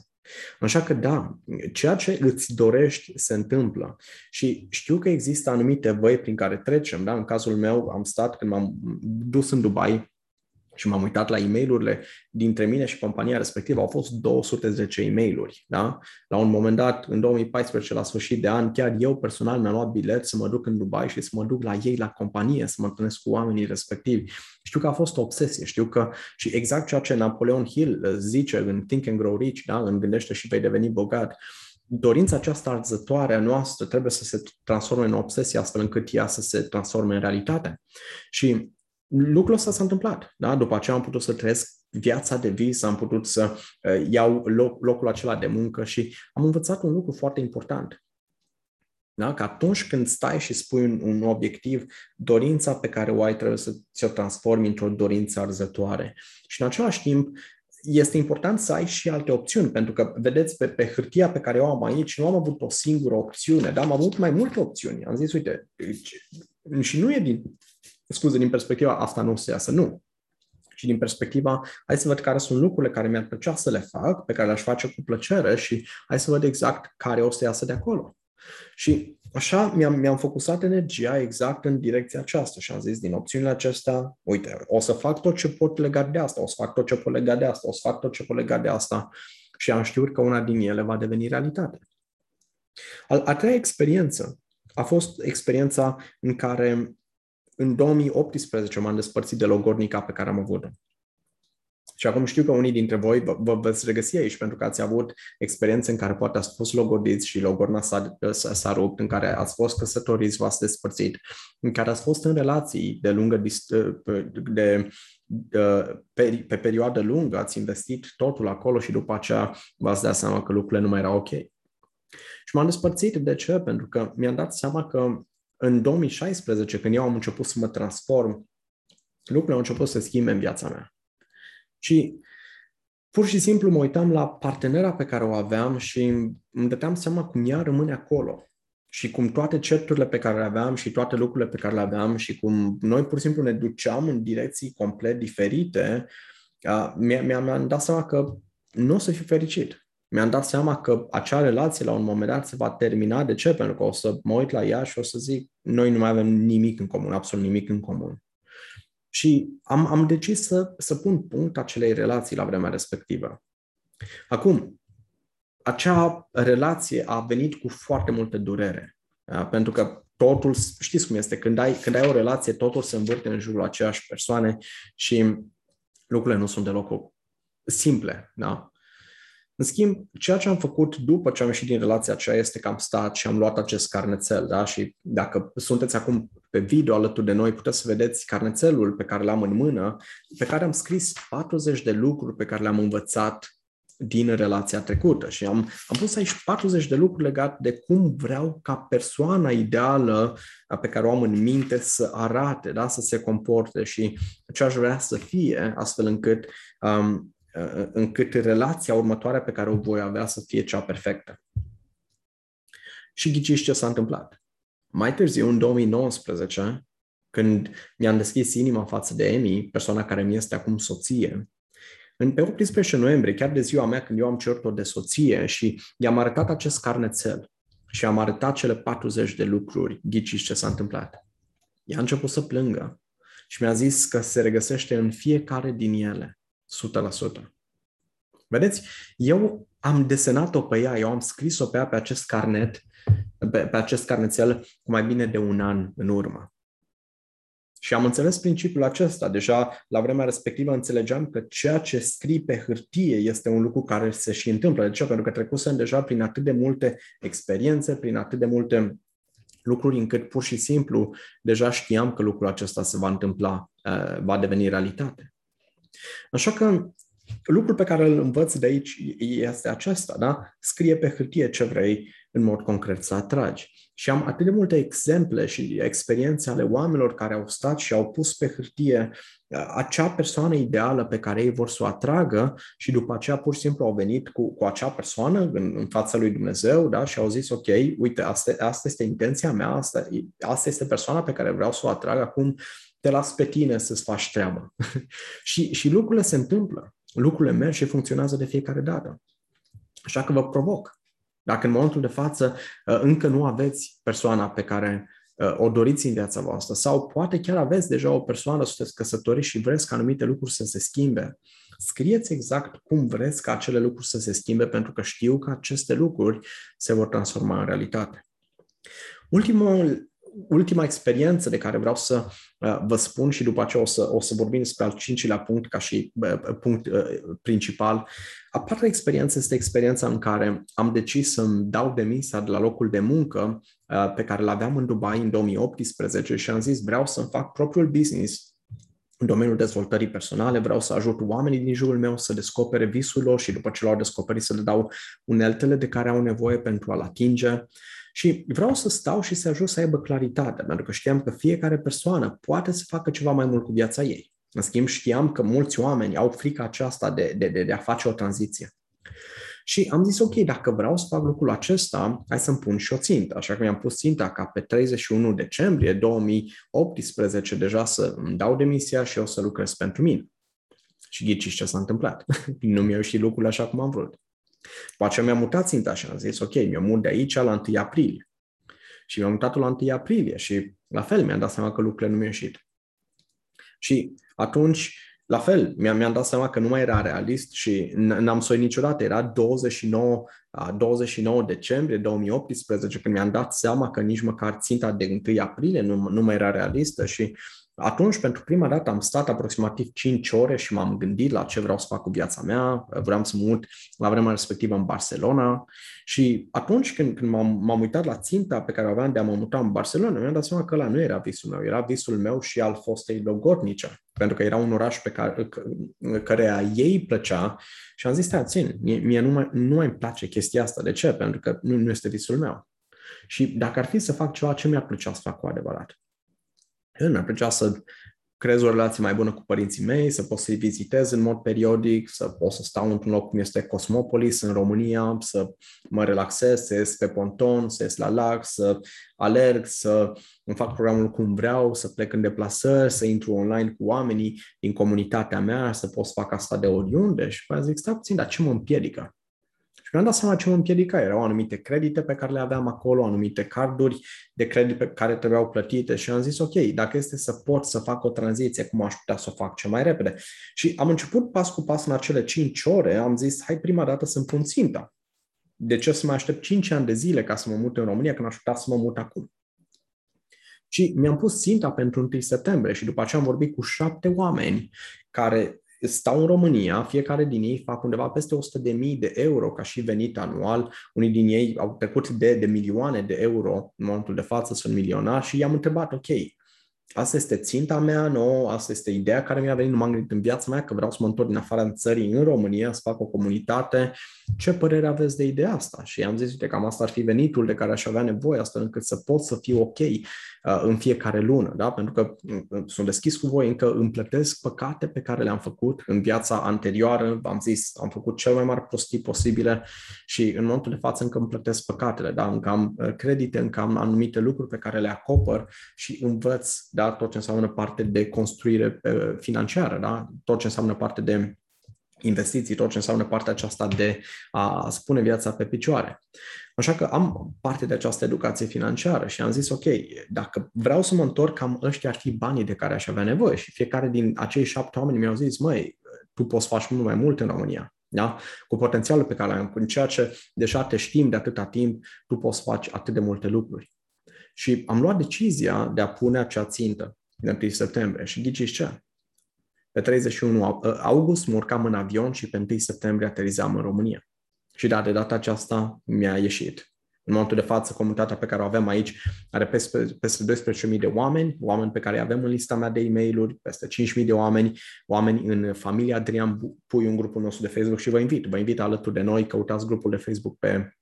Așa că da, ceea ce îți dorești se întâmplă. Și știu că există anumite văi prin care trecem. Da? În cazul meu am stat când m-am dus în Dubai și m-am uitat la e mail dintre mine și compania respectivă, au fost 210 e mail Da? La un moment dat, în 2014, la sfârșit de an, chiar eu personal mi-am luat bilet să mă duc în Dubai și să mă duc la ei la companie, să mă întâlnesc cu oamenii respectivi. Știu că a fost o obsesie, știu că și exact ceea ce Napoleon Hill zice în Think and Grow Rich, da? în Gândește și vei deveni bogat, dorința aceasta arzătoare a noastră trebuie să se transforme în obsesie astfel încât ea să se transforme în realitate. Și lucrul ăsta s-a întâmplat. Da? După aceea am putut să trăiesc viața de vis, am putut să uh, iau loc, locul acela de muncă și am învățat un lucru foarte important. Da? Că atunci când stai și spui un, un obiectiv, dorința pe care o ai trebuie să ți-o transformi într-o dorință arzătoare. Și în același timp, este important să ai și alte opțiuni, pentru că, vedeți, pe, pe hârtia pe care o am aici, nu am avut o singură opțiune, dar am avut mai multe opțiuni. Am zis, uite, și nu e din scuze, din perspectiva asta nu o să iasă, nu. Și din perspectiva, hai să văd care sunt lucrurile care mi-ar plăcea să le fac, pe care le-aș face cu plăcere și hai să văd exact care o să iasă de acolo. Și așa mi-am, mi-am focusat energia exact în direcția aceasta și am zis din opțiunile acestea, uite, o să fac tot ce pot legat de asta, o să fac tot ce pot legat de asta, o să fac tot ce pot legat de asta și am știut că una din ele va deveni realitate. A treia experiență a fost experiența în care în 2018 m-am despărțit de logornica pe care am avut-o. Și acum știu că unii dintre voi vă, vă veți regăsi aici pentru că ați avut experiențe în care poate ați fost logodiți și logorna s-a, s-a rupt, în care ați fost căsătoriți, v-ați despărțit, în care ați fost în relații de lungă de, de, de, pe, pe perioadă lungă, ați investit totul acolo și după aceea v-ați dat seama că lucrurile nu mai erau ok. Și m-am despărțit. De ce? Pentru că mi-am dat seama că în 2016, când eu am început să mă transform lucrurile au început să se schimbe în viața mea. Și pur și simplu mă uitam la partenera pe care o aveam și îmi dăteam seama cum ea rămâne acolo. Și cum toate certurile pe care le aveam și toate lucrurile pe care le aveam și cum noi pur și simplu ne duceam în direcții complet diferite, mi-am dat seama că nu o să fiu fericit. Mi-am dat seama că acea relație la un moment dat se va termina. De ce? Pentru că o să mă uit la ea și o să zic, noi nu mai avem nimic în comun, absolut nimic în comun. Și am, am decis să, să pun punct acelei relații la vremea respectivă. Acum, acea relație a venit cu foarte multă durere. Da? Pentru că totul, știți cum este, când ai, când ai o relație, totul se învârte în jurul aceeași persoane și lucrurile nu sunt deloc simple. Da? În schimb, ceea ce am făcut după ce am ieșit din relația aceea este că am stat și am luat acest carnețel, da? Și dacă sunteți acum pe video alături de noi, puteți să vedeți carnețelul pe care l-am în mână, pe care am scris 40 de lucruri pe care le-am învățat din relația trecută și am, am pus aici 40 de lucruri legate de cum vreau ca persoana ideală pe care o am în minte să arate, da? să se comporte și ce aș vrea să fie, astfel încât um, Uh, încât relația următoare pe care o voi avea să fie cea perfectă. Și ghiciți ce s-a întâmplat. Mai târziu, în 2019, când mi-am deschis inima față de Emi, persoana care mi este acum soție, în pe 18 noiembrie, chiar de ziua mea când eu am cerut-o de soție și i-am arătat acest carnețel și am arătat cele 40 de lucruri, ghiciți ce s-a întâmplat. Ea a început să plângă și mi-a zis că se regăsește în fiecare din ele. 100%. Vedeți? Eu am desenat-o pe ea, eu am scris-o pe ea pe acest carnet, pe, pe acest carnețel cu mai bine de un an în urmă. Și am înțeles principiul acesta. Deja la vremea respectivă înțelegeam că ceea ce scrii pe hârtie este un lucru care se și întâmplă. De ce? Pentru că trecusem deja prin atât de multe experiențe, prin atât de multe lucruri încât pur și simplu deja știam că lucrul acesta se va întâmpla, uh, va deveni realitate. Așa că lucrul pe care îl învăț de aici este acesta, da? Scrie pe hârtie ce vrei în mod concret să atragi. Și am atât de multe exemple și experiențe ale oamenilor care au stat și au pus pe hârtie acea persoană ideală pe care ei vor să o atragă și după aceea pur și simplu au venit cu, cu acea persoană în, în fața lui Dumnezeu da? și au zis, ok, uite, asta, asta este intenția mea, asta, asta este persoana pe care vreau să o atrag, acum te las pe tine să-ți faci treaba. [laughs] și, și lucrurile se întâmplă. Lucrurile merg și funcționează de fiecare dată. Așa că vă provoc. Dacă în momentul de față uh, încă nu aveți persoana pe care uh, o doriți în viața voastră sau poate chiar aveți deja o persoană, sunteți căsătoriți și vreți ca anumite lucruri să se schimbe, scrieți exact cum vreți ca acele lucruri să se schimbe pentru că știu că aceste lucruri se vor transforma în realitate. Ultimul ultima experiență de care vreau să uh, vă spun și după aceea o să, o să vorbim despre al cincilea punct ca și uh, punct uh, principal. A patra experiență este experiența în care am decis să-mi dau demisia de la locul de muncă pe care l-aveam în Dubai în 2018 și am zis vreau să-mi fac propriul business în domeniul dezvoltării personale, vreau să ajut oamenii din jurul meu să descopere visul lor și după ce l-au descoperit să le dau uneltele de care au nevoie pentru a-l atinge. Și vreau să stau și să ajut să aibă claritate, pentru că știam că fiecare persoană poate să facă ceva mai mult cu viața ei. În schimb, știam că mulți oameni au frica aceasta de, de, de, de a face o tranziție. Și am zis, ok, dacă vreau să fac lucrul acesta, hai să-mi pun și o țintă. Așa că mi-am pus ținta ca pe 31 decembrie 2018 deja să îmi dau demisia și eu să lucrez pentru mine. Și ghiciți ce s-a întâmplat. [laughs] nu mi-au ieșit lucrurile așa cum am vrut. După aceea mi-am mutat ținta și am zis, ok, mi-am mut de aici la 1 aprilie. Și mi-am mutat la 1 aprilie și la fel mi-am dat seama că lucrurile nu mi-au ieșit. Și atunci, la fel, mi-am, mi-am dat seama că nu mai era realist și n-am soit niciodată. Era 29, 29 decembrie 2018 când mi-am dat seama că nici măcar ținta de 1 aprilie nu, nu mai era realistă și atunci, pentru prima dată, am stat aproximativ 5 ore și m-am gândit la ce vreau să fac cu viața mea. Vreau să mut la vremea respectivă în Barcelona și atunci când, când m-am, m-am uitat la ținta pe care o aveam de a mă muta în Barcelona, mi-am dat seama că ăla nu era visul meu, era visul meu și al fostei Logornice, pentru că era un oraș pe care, care ei plăcea și am zis, stai, țin, mie, mie nu, mai, nu mai îmi place chestia asta. De ce? Pentru că nu, nu este visul meu. Și dacă ar fi să fac ceva, ce mi-ar plăcea să fac cu adevărat? El mi-ar plăcea să creez o relație mai bună cu părinții mei, să pot să-i vizitez în mod periodic, să pot să stau într-un loc cum este Cosmopolis în România, să mă relaxez, să ies pe ponton, să ies la lac, să alerg, să îmi fac programul cum vreau, să plec în deplasări, să intru online cu oamenii din comunitatea mea, să pot să fac asta de oriunde și pe zic, stai puțin, dar ce mă împiedică? Mi-am dat seama ce mă împiedica. Erau anumite credite pe care le aveam acolo, anumite carduri de credit pe care trebuiau plătite și am zis, ok, dacă este să pot să fac o tranziție, cum aș putea să o fac ce mai repede? Și am început pas cu pas în acele 5 ore, am zis, hai prima dată să-mi pun ținta. De ce să mai aștept 5 ani de zile ca să mă mut în România când aș putea să mă mut acum? Și mi-am pus ținta pentru 1 septembrie și după aceea am vorbit cu șapte oameni care stau în România, fiecare din ei fac undeva peste 100.000 de euro ca și venit anual. Unii din ei au trecut de, de milioane de euro în momentul de față, sunt milionari și i-am întrebat, ok, asta este ținta mea nouă, asta este ideea care mi-a venit, nu m-am gândit în viața mea că vreau să mă întorc din afara țării în România, să fac o comunitate. Ce părere aveți de ideea asta? Și am zis, uite, cam asta ar fi venitul de care aș avea nevoie, astfel încât să pot să fiu ok Uh, în fiecare lună, da? pentru că uh, sunt deschis cu voi, încă îmi plătesc păcate pe care le-am făcut în viața anterioară, am zis, am făcut cel mai mari prostii posibile și în momentul de față încă îmi plătesc păcatele, da? încă am uh, credite, încă am anumite lucruri pe care le acopăr și învăț da? tot ce înseamnă parte de construire financiară, da? tot ce înseamnă parte de investiții, tot ce înseamnă partea aceasta de a spune viața pe picioare. Așa că am parte de această educație financiară și am zis, ok, dacă vreau să mă întorc, cam ăștia ar fi banii de care aș avea nevoie. Și fiecare din acei șapte oameni mi-au zis, măi, tu poți face mult mai mult în România. Da? Cu potențialul pe care l-am, în ceea ce deja te știm de atâta timp, tu poți face atât de multe lucruri. Și am luat decizia de a pune acea țintă în 1 septembrie. Și ghiciți ce? Pe 31 august mă urcam în avion și pe 1 septembrie aterizam în România. Și da, de data aceasta mi-a ieșit. În momentul de față, comunitatea pe care o avem aici are peste, peste 12.000 de oameni, oameni pe care avem în lista mea de e mail peste 5.000 de oameni, oameni în familia Adrian Pui, un grupul nostru de Facebook și vă invit, vă invit alături de noi, căutați grupul de Facebook pe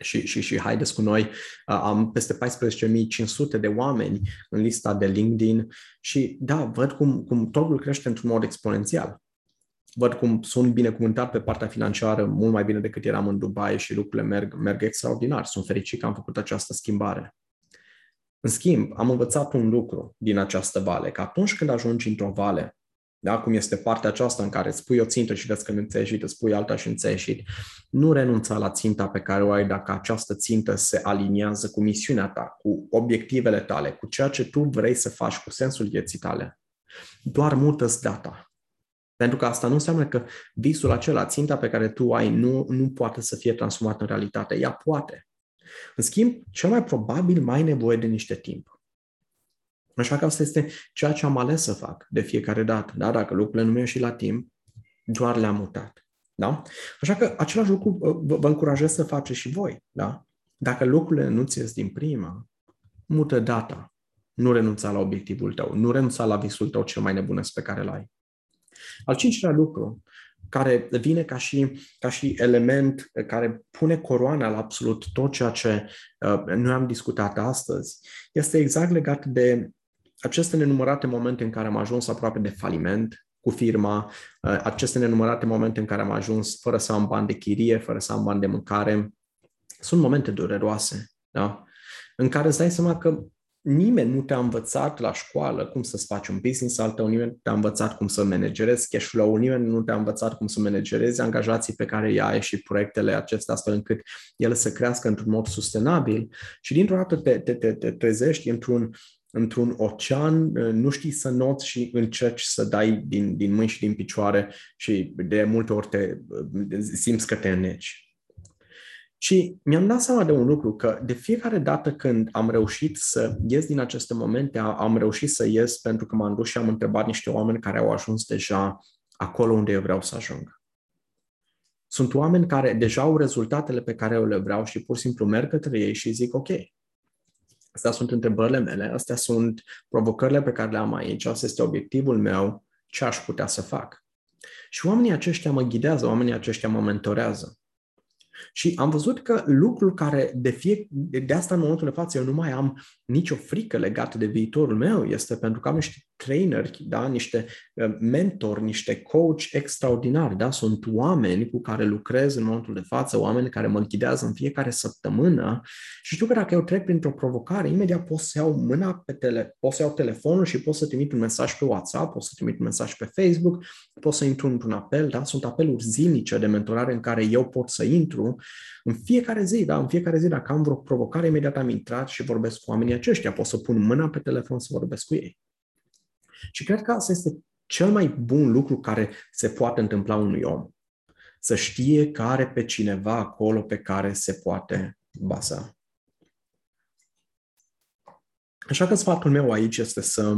și, și, și haideți cu noi. Am peste 14.500 de oameni în lista de LinkedIn și da, văd cum, cum totul crește într-un mod exponențial văd cum sunt binecuvântat pe partea financiară mult mai bine decât eram în Dubai și lucrurile merg, merg extraordinar. Sunt fericit că am făcut această schimbare. În schimb, am învățat un lucru din această vale, că atunci când ajungi într-o vale, da, cum este partea aceasta în care îți pui o țintă și vezi că nu ți ieșit, îți pui alta și nu ți ieșit, nu renunța la ținta pe care o ai dacă această țintă se aliniază cu misiunea ta, cu obiectivele tale, cu ceea ce tu vrei să faci, cu sensul vieții tale. Doar mută-ți data. Pentru că asta nu înseamnă că visul acela, ținta pe care tu ai, nu, nu poate să fie transformată în realitate. Ea poate. În schimb, cel mai probabil mai ai nevoie de niște timp. Așa că asta este ceea ce am ales să fac de fiecare dată. Da? Dacă lucrurile nu mi-au și la timp, doar le-am mutat. Da? Așa că același lucru vă, vă încurajez să faceți și voi. Da? Dacă lucrurile nu ți din prima, mută data. Nu renunța la obiectivul tău, nu renunța la visul tău cel mai nebunesc pe care l-ai. Al cincilea lucru, care vine ca și, ca și element care pune coroana la absolut tot ceea ce uh, noi am discutat astăzi, este exact legat de aceste nenumărate momente în care am ajuns aproape de faliment cu firma, uh, aceste nenumărate momente în care am ajuns fără să am bani de chirie, fără să am bani de mâncare. Sunt momente dureroase, da? în care îți dai seama că nimeni nu te-a învățat la școală cum să-ți faci un business al tău, nimeni nu te-a învățat cum să managerezi cash flow nimeni nu te-a învățat cum să managerezi angajații pe care îi ai și proiectele acestea astfel încât ele să crească într-un mod sustenabil și dintr-o dată te, te, te, te trezești într-un, într-un ocean, nu știi să noți și încerci să dai din, din mâini și din picioare și de multe ori te simți că te înneci. Și mi-am dat seama de un lucru, că de fiecare dată când am reușit să ies din aceste momente, am reușit să ies pentru că m-am dus și am întrebat niște oameni care au ajuns deja acolo unde eu vreau să ajung. Sunt oameni care deja au rezultatele pe care eu le vreau și pur și simplu merg către ei și zic, ok, astea sunt întrebările mele, astea sunt provocările pe care le am aici, asta este obiectivul meu, ce aș putea să fac. Și oamenii aceștia mă ghidează, oamenii aceștia mă mentorează. Și am văzut că lucrul care de, fie, de asta în momentul de față eu nu mai am nicio frică legată de viitorul meu este pentru că am niște traineri, da, niște uh, mentori, niște coach extraordinari, da, sunt oameni cu care lucrez în momentul de față, oameni care mă ghidează în fiecare săptămână. Și știu că dacă eu trec printr-o provocare, imediat pot să iau mâna pe tele, pot să iau telefonul și pot să trimit un mesaj pe WhatsApp, pot să trimit un mesaj pe Facebook, pot să intru într-un apel, da, sunt apeluri zilnice de mentorare în care eu pot să intru în fiecare zi, da, în fiecare zi, dacă am vreo provocare, imediat am intrat și vorbesc cu oamenii aceștia, pot să pun mâna pe telefon să vorbesc cu ei. Și cred că asta este cel mai bun lucru care se poate întâmpla unui om. Să știe că are pe cineva acolo pe care se poate baza. Așa că sfatul meu aici este să,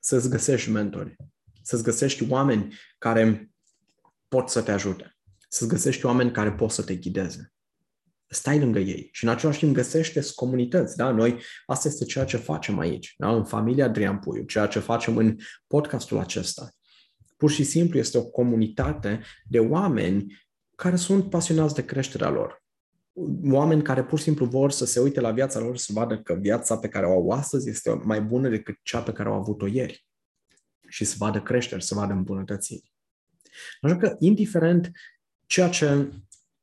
să-ți găsești mentori, să-ți găsești oameni care pot să te ajute, să-ți găsești oameni care pot să te ghideze stai lângă ei și în același timp găsește comunități. Da? Noi, asta este ceea ce facem aici, da? în familia Adrian Puiu, ceea ce facem în podcastul acesta. Pur și simplu este o comunitate de oameni care sunt pasionați de creșterea lor. Oameni care pur și simplu vor să se uite la viața lor să vadă că viața pe care o au astăzi este mai bună decât cea pe care o au avut-o ieri. Și să vadă creșteri, să vadă îmbunătățiri. Așa că, indiferent ceea ce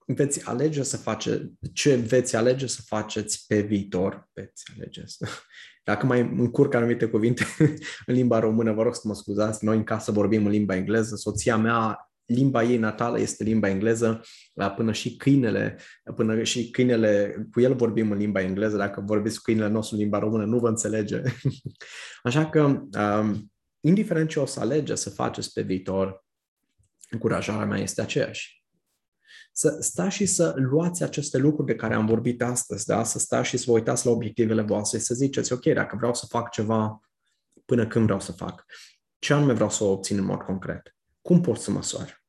veți alege să face, ce veți alege să faceți pe viitor, veți alege să... [laughs] Dacă mai încurc anumite cuvinte [laughs] în limba română, vă rog să mă scuzați, noi în casă vorbim în limba engleză, soția mea, limba ei natală este limba engleză, până și câinele, până și câinele, cu el vorbim în limba engleză, dacă vorbiți cu câinele nostru în limba română, nu vă înțelege. [laughs] Așa că, um, indiferent ce o să alege să faceți pe viitor, încurajarea mea este aceeași să stați și să luați aceste lucruri de care am vorbit astăzi, da? să stați și să vă uitați la obiectivele voastre, să ziceți, ok, dacă vreau să fac ceva, până când vreau să fac? Ce anume vreau să obțin în mod concret? Cum pot să măsoar?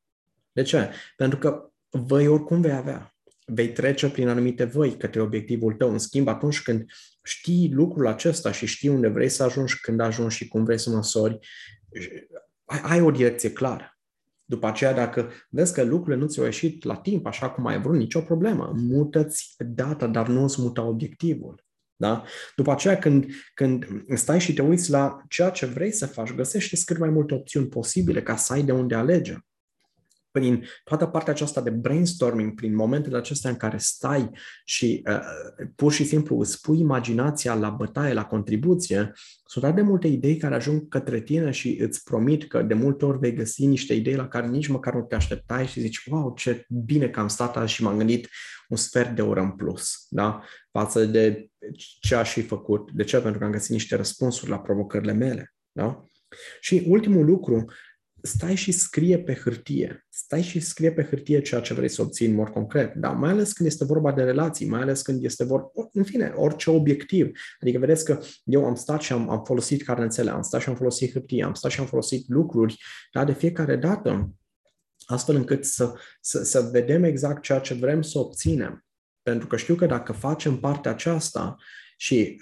De ce? Pentru că văi oricum vei avea. Vei trece prin anumite văi către obiectivul tău. În schimb, atunci când știi lucrul acesta și știi unde vrei să ajungi, când ajungi și cum vrei să măsori, ai o direcție clară. După aceea, dacă vezi că lucrurile nu ți-au ieșit la timp așa cum ai vrut, nicio problemă. Mută-ți data, dar nu îți muta obiectivul. Da? După aceea, când, când stai și te uiți la ceea ce vrei să faci, găsești cât mai multe opțiuni posibile ca să ai de unde alege prin toată partea aceasta de brainstorming, prin momentele acestea în care stai și uh, pur și simplu îți pui imaginația la bătaie, la contribuție, sunt atât de multe idei care ajung către tine și îți promit că de multe ori vei găsi niște idei la care nici măcar nu te așteptai și zici, wow, ce bine că am stat azi și m-am gândit un sfert de oră în plus, da? Față de ce aș fi făcut. De ce? Pentru că am găsit niște răspunsuri la provocările mele, da? Și ultimul lucru, stai și scrie pe hârtie. Stai și scrie pe hârtie ceea ce vrei să obții în mod concret, da? mai ales când este vorba de relații, mai ales când este vorba, în fine, orice obiectiv. Adică vedeți că eu am stat și am, am folosit carnețele, am stat și am folosit hârtie, am stat și am folosit lucruri, da, de fiecare dată, astfel încât să, să, să vedem exact ceea ce vrem să obținem. Pentru că știu că dacă facem partea aceasta și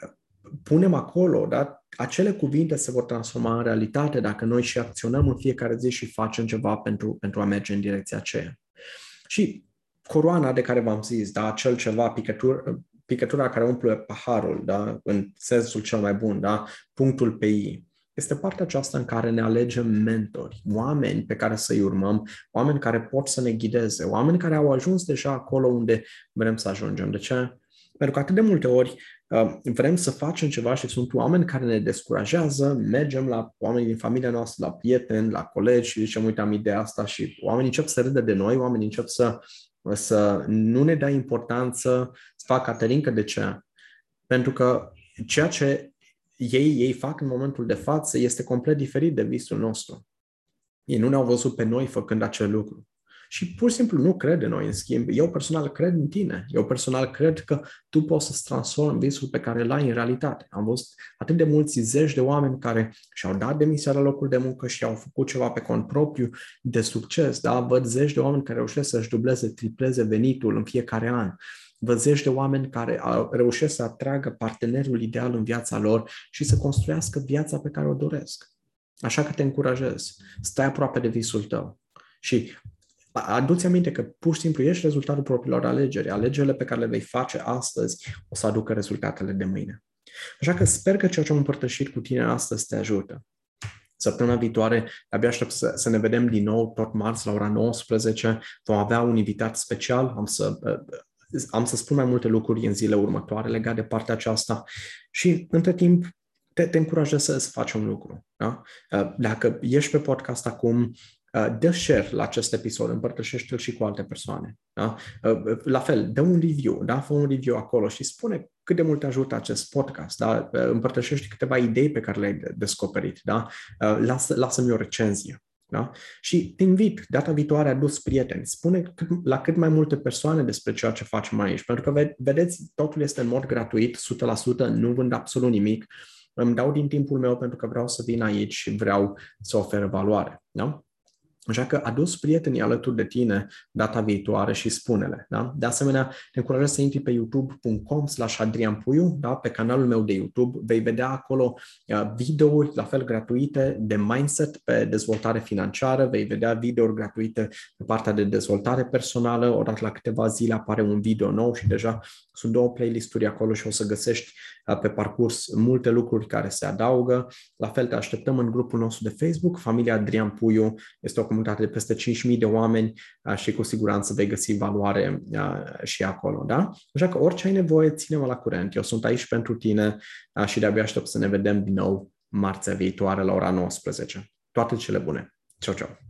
punem acolo, da, acele cuvinte se vor transforma în realitate dacă noi și acționăm în fiecare zi și facem ceva pentru, pentru a merge în direcția aceea. Și coroana de care v-am zis, da, acel ceva, picătură, picătura care umple paharul, da, în sensul cel mai bun, da, punctul pe I, este partea aceasta în care ne alegem mentori, oameni pe care să-i urmăm, oameni care pot să ne ghideze, oameni care au ajuns deja acolo unde vrem să ajungem. De ce? Pentru că atât de multe ori vrem să facem ceva și sunt oameni care ne descurajează, mergem la oameni din familia noastră, la prieteni, la colegi și zicem, uite, am ideea asta și oamenii încep să râdă de noi, oamenii încep să, să nu ne dea importanță, să facă Caterinca, de ce? Pentru că ceea ce ei, ei fac în momentul de față este complet diferit de visul nostru. Ei nu ne-au văzut pe noi făcând acel lucru și pur și simplu nu crede în noi, în schimb. Eu personal cred în tine. Eu personal cred că tu poți să-ți transformi visul pe care îl ai în realitate. Am văzut atât de mulți zeci de oameni care și-au dat demisia la locul de muncă și au făcut ceva pe cont propriu de succes. Da? Văd zeci de oameni care reușesc să-și dubleze, tripleze venitul în fiecare an. Văd zeci de oameni care au reușesc să atragă partenerul ideal în viața lor și să construiască viața pe care o doresc. Așa că te încurajez. Stai aproape de visul tău. Și adu-ți aminte că pur și simplu ești rezultatul propriilor alegeri. Alegerile pe care le vei face astăzi o să aducă rezultatele de mâine. Așa că sper că ceea ce am împărtășit cu tine astăzi te ajută. Săptămâna viitoare abia aștept să, să ne vedem din nou tot marți la ora 19. Vom avea un invitat special. Am să, am să spun mai multe lucruri în zile următoare legate de partea aceasta și între timp te, te încurajez să, să faci un lucru. Da? Dacă ești pe podcast acum, Uh, dă share la acest episod, împărtășește-l și cu alte persoane. Da? Uh, uh, la fel, dă un review, da? fă un review acolo și spune cât de mult te ajută acest podcast, da? împărtășește câteva idei pe care le-ai descoperit, da? Lasă, lasă-mi o recenzie. Da? Și te invit, data viitoare, adus prieteni, spune cât, la cât mai multe persoane despre ceea ce facem aici, pentru că, vedeți, totul este în mod gratuit, 100%, nu vând absolut nimic, îmi dau din timpul meu pentru că vreau să vin aici și vreau să ofer valoare. Da? Așa că adus prietenii alături de tine data viitoare și spune-le. Da? De asemenea, te încurajez să intri pe youtube.com slash Adrian Puiu, da? pe canalul meu de YouTube. Vei vedea acolo uh, videouri, la fel gratuite, de mindset pe dezvoltare financiară, vei vedea videouri gratuite pe partea de dezvoltare personală, odată la câteva zile apare un video nou și deja sunt două playlisturi acolo și o să găsești uh, pe parcurs multe lucruri care se adaugă. La fel te așteptăm în grupul nostru de Facebook, Familia Adrian Puiu, este o comunitate de peste 5.000 de oameni și cu siguranță vei găsi valoare și acolo, da? Așa că orice ai nevoie, ține-mă la curent. Eu sunt aici pentru tine și de-abia aștept să ne vedem din nou marțea viitoare la ora 19. Toate cele bune! Ciao, ciao!